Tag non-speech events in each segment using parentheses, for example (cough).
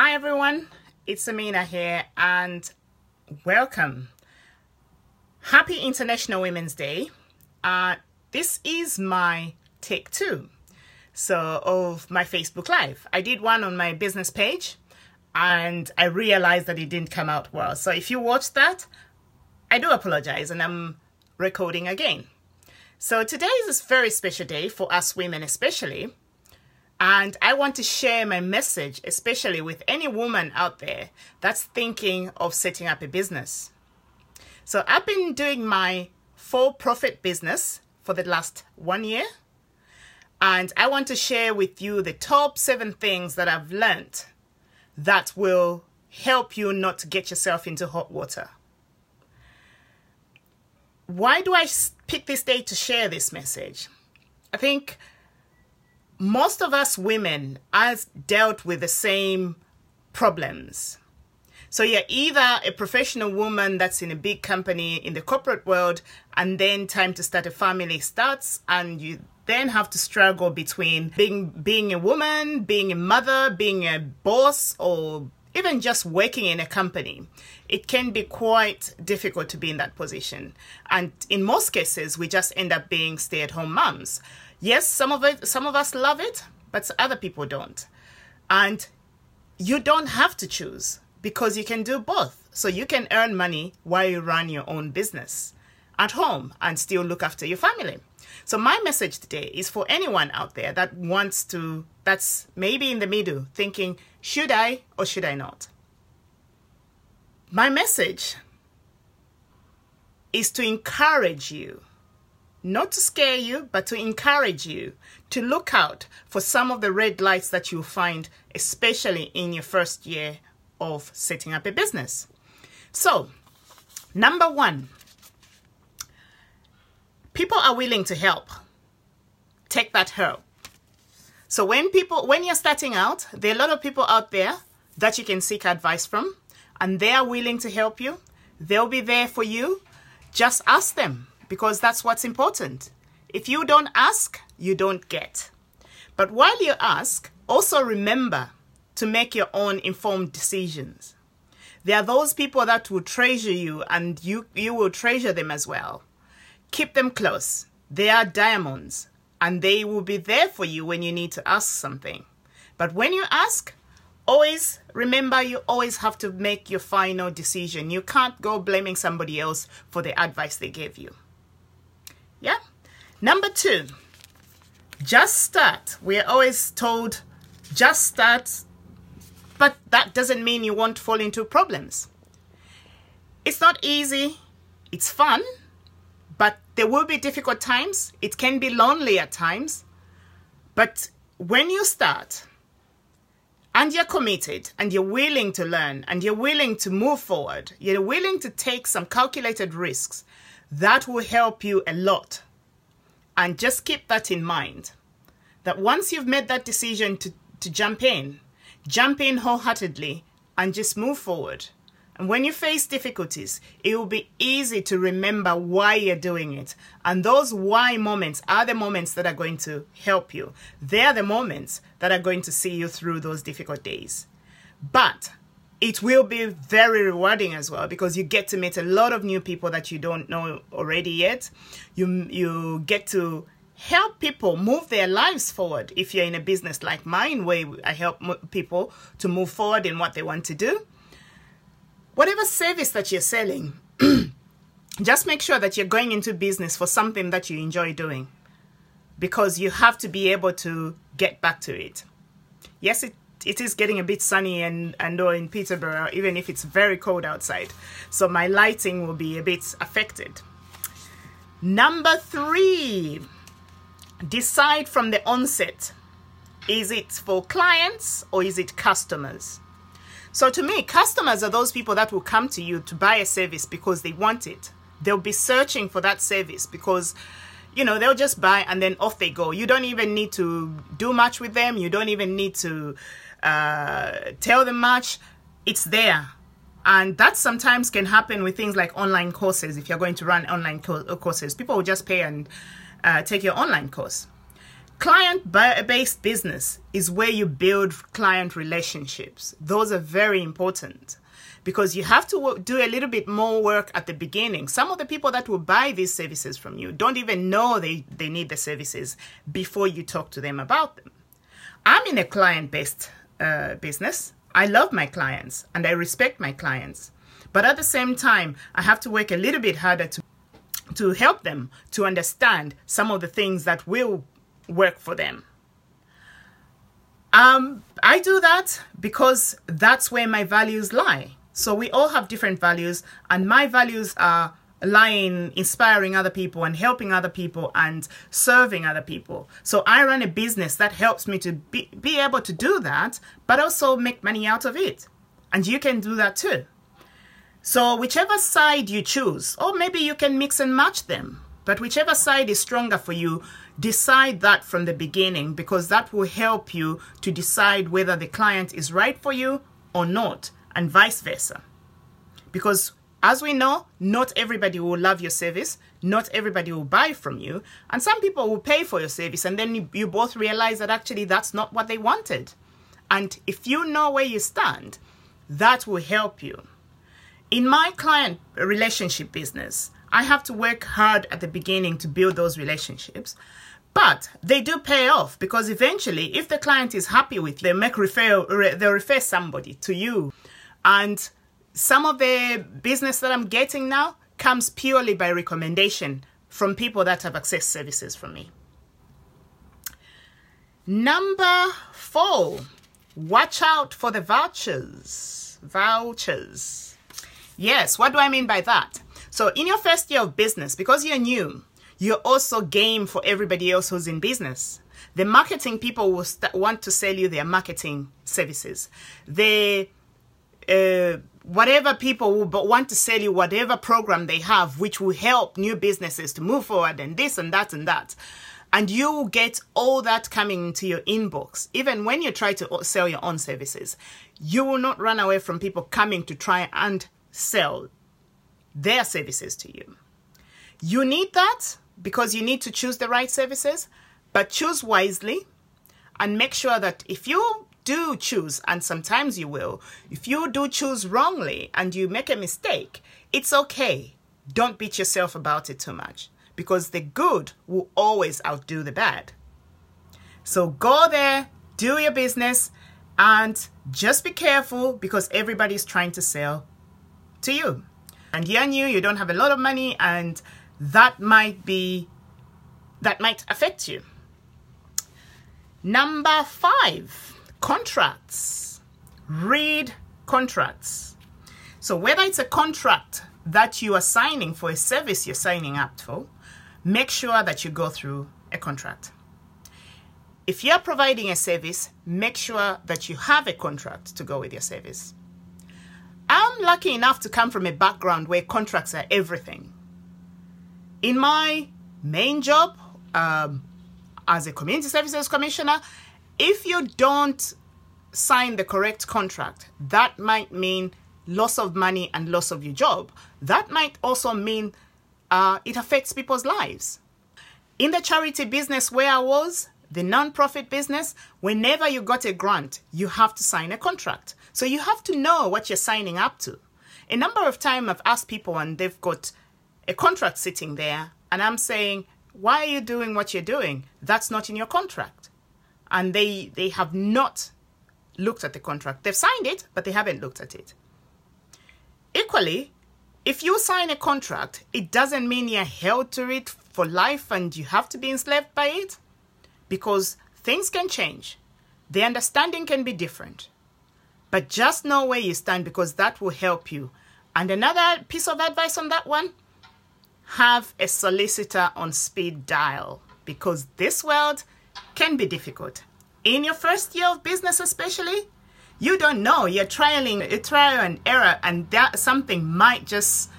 Hi everyone, it's Amina here and welcome. Happy International Women's Day. Uh, this is my take two so of my Facebook Live. I did one on my business page and I realized that it didn't come out well. So if you watched that, I do apologize and I'm recording again. So today is a very special day for us women especially and I want to share my message, especially with any woman out there that's thinking of setting up a business. So I've been doing my for profit business for the last one year. And I want to share with you the top seven things that I've learned that will help you not to get yourself into hot water. Why do I pick this day to share this message? I think most of us women have dealt with the same problems. So you're either a professional woman that's in a big company in the corporate world, and then time to start a family starts, and you then have to struggle between being being a woman, being a mother, being a boss, or even just working in a company. It can be quite difficult to be in that position. And in most cases, we just end up being stay-at-home moms. Yes, some of it, some of us love it, but other people don't. And you don't have to choose because you can do both. So you can earn money while you run your own business at home and still look after your family. So my message today is for anyone out there that wants to, that's maybe in the middle, thinking, should I or should I not? My message is to encourage you not to scare you, but to encourage you to look out for some of the red lights that you'll find, especially in your first year of setting up a business. So, number one, people are willing to help. Take that help. So when people when you're starting out, there are a lot of people out there that you can seek advice from and they are willing to help you. They'll be there for you. Just ask them because that's what's important. If you don't ask, you don't get. But while you ask, also remember to make your own informed decisions. There are those people that will treasure you and you, you will treasure them as well. Keep them close. They are diamonds and they will be there for you when you need to ask something. But when you ask, always remember you always have to make your final decision. You can't go blaming somebody else for the advice they gave you. Yeah. Number two, just start. We're always told just start, but that doesn't mean you won't fall into problems. It's not easy, it's fun, but there will be difficult times. It can be lonely at times. But when you start and you're committed and you're willing to learn and you're willing to move forward, you're willing to take some calculated risks, that will help you a lot. And just keep that in mind that once you've made that decision to, to jump in, jump in wholeheartedly and just move forward. And when you face difficulties, it will be easy to remember why you're doing it. And those why moments are the moments that are going to help you. They are the moments that are going to see you through those difficult days. But it will be very rewarding as well because you get to meet a lot of new people that you don't know already yet. You you get to help people move their lives forward. If you're in a business like mine, where I help people to move forward in what they want to do, whatever service that you're selling, (clears throat) just make sure that you're going into business for something that you enjoy doing, because you have to be able to get back to it. Yes, it it is getting a bit sunny and and or in Peterborough, even if it's very cold outside. So my lighting will be a bit affected. Number three, decide from the onset. Is it for clients or is it customers? So to me, customers are those people that will come to you to buy a service because they want it. They'll be searching for that service because you know they'll just buy and then off they go you don't even need to do much with them you don't even need to uh, tell them much, it's there. And that sometimes can happen with things like online courses. If you're going to run online co- courses, people will just pay and uh, take your online course. Client based business is where you build client relationships. Those are very important because you have to do a little bit more work at the beginning. Some of the people that will buy these services from you don't even know they, they need the services before you talk to them about them. I'm in a client based uh, business. I love my clients and I respect my clients. But at the same time, I have to work a little bit harder to, to help them to understand some of the things that will work for them. Um, I do that because that's where my values lie. So we all have different values, and my values are lying inspiring other people and helping other people and serving other people. So I run a business that helps me to be, be able to do that, but also make money out of it. And you can do that too. So whichever side you choose, or maybe you can mix and match them, but whichever side is stronger for you, decide that from the beginning because that will help you to decide whether the client is right for you or not, and vice versa. Because as we know, not everybody will love your service, not everybody will buy from you, and some people will pay for your service, and then you, you both realize that actually that's not what they wanted. And if you know where you stand, that will help you. In my client relationship business, I have to work hard at the beginning to build those relationships. But they do pay off because eventually, if the client is happy with, they make refer they refer somebody to you, and some of the business that I'm getting now comes purely by recommendation from people that have accessed services from me. Number four, watch out for the vouchers. Vouchers. Yes, what do I mean by that? So, in your first year of business, because you're new, you're also game for everybody else who's in business. The marketing people will st- want to sell you their marketing services. The uh, whatever people will but want to sell you whatever program they have, which will help new businesses to move forward and this and that and that. And you will get all that coming into your inbox. Even when you try to sell your own services, you will not run away from people coming to try and sell their services to you. You need that because you need to choose the right services, but choose wisely and make sure that if you do choose, and sometimes you will, if you do choose wrongly and you make a mistake, it's okay. Don't beat yourself about it too much because the good will always outdo the bad. So go there, do your business, and just be careful because everybody's trying to sell to you. And you're new, you don't have a lot of money, and that might be that might affect you. Number five Contracts. Read contracts. So, whether it's a contract that you are signing for a service you're signing up for, make sure that you go through a contract. If you're providing a service, make sure that you have a contract to go with your service. I'm lucky enough to come from a background where contracts are everything. In my main job um, as a community services commissioner, if you don't sign the correct contract, that might mean loss of money and loss of your job. That might also mean uh, it affects people's lives. In the charity business where I was, the non-profit business, whenever you got a grant, you have to sign a contract. So you have to know what you're signing up to. A number of times I've asked people and they've got a contract sitting there and I'm saying, why are you doing what you're doing? That's not in your contract and they they have not looked at the contract. They've signed it, but they haven't looked at it. Equally, if you sign a contract, it doesn't mean you're held to it for life and you have to be enslaved by it because things can change. The understanding can be different. But just know where you stand because that will help you. And another piece of advice on that one have a solicitor on speed dial because this world can be difficult. In your first year of business, especially, you don't know. You're trialing a trial and error, and that something might just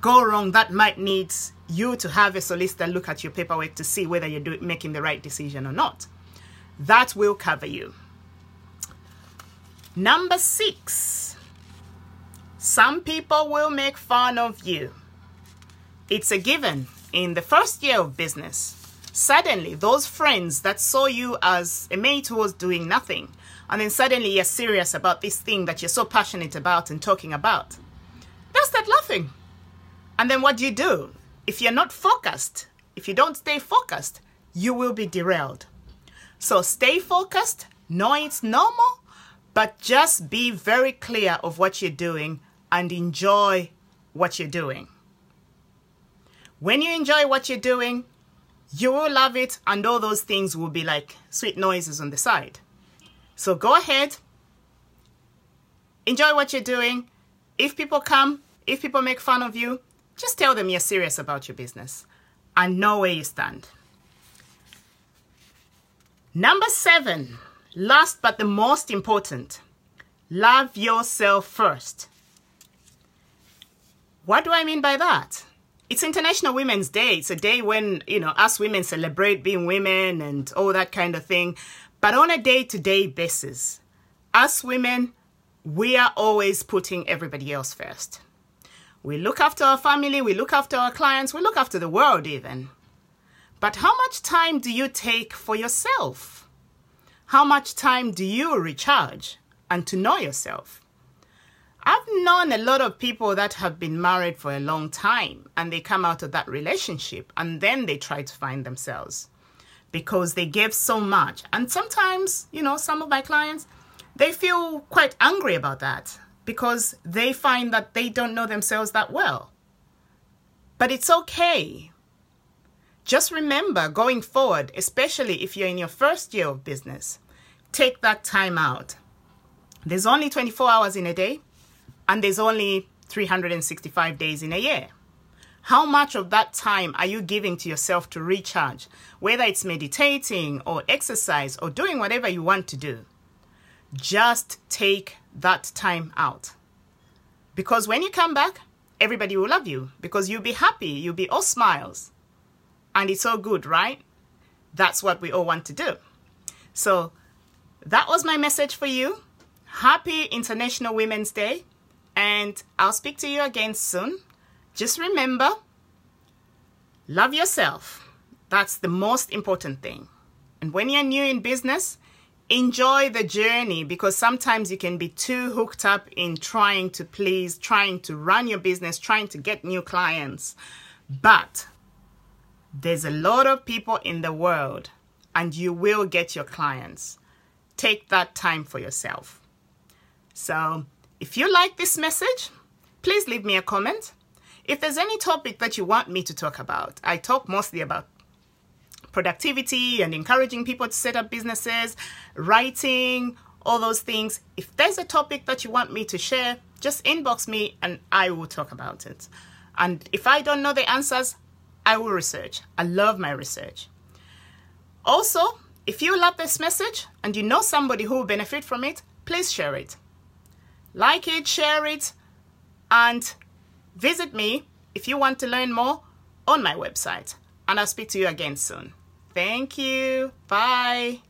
go wrong. That might need you to have a solicitor look at your paperwork to see whether you're making the right decision or not. That will cover you. Number six, some people will make fun of you. It's a given in the first year of business suddenly those friends that saw you as a mate who was doing nothing, and then suddenly you're serious about this thing that you're so passionate about and talking about, they'll start laughing. And then what do you do? If you're not focused, if you don't stay focused, you will be derailed. So stay focused, know it's normal, but just be very clear of what you're doing and enjoy what you're doing. When you enjoy what you're doing, you will love it, and all those things will be like sweet noises on the side. So go ahead, enjoy what you're doing. If people come, if people make fun of you, just tell them you're serious about your business and know where you stand. Number seven, last but the most important, love yourself first. What do I mean by that? It's International Women's Day. It's a day when, you know, us women celebrate being women and all that kind of thing. But on a day to day basis, us women, we are always putting everybody else first. We look after our family, we look after our clients, we look after the world even. But how much time do you take for yourself? How much time do you recharge and to know yourself? I've known a lot of people that have been married for a long time and they come out of that relationship and then they try to find themselves because they gave so much. And sometimes, you know, some of my clients, they feel quite angry about that because they find that they don't know themselves that well. But it's okay. Just remember going forward, especially if you're in your first year of business, take that time out. There's only 24 hours in a day and there's only 365 days in a year. How much of that time are you giving to yourself to recharge, whether it's meditating or exercise or doing whatever you want to do? Just take that time out. Because when you come back, everybody will love you because you'll be happy, you'll be all smiles. And it's all good, right? That's what we all want to do. So that was my message for you. Happy International Women's Day and I'll speak to you again soon. Just remember, love yourself. That's the most important thing. And when you're new in business, enjoy the journey because sometimes you can be too hooked up in trying to please, trying to run your business, trying to get new clients. But there's a lot of people in the world and you will get your clients. Take that time for yourself. So, if you like this message, please leave me a comment. If there's any topic that you want me to talk about, I talk mostly about productivity and encouraging people to set up businesses, writing, all those things. If there's a topic that you want me to share, just inbox me and I will talk about it. And if I don't know the answers, I will research. I love my research. Also, if you love this message and you know somebody who will benefit from it, please share it. Like it, share it, and visit me if you want to learn more on my website. And I'll speak to you again soon. Thank you. Bye.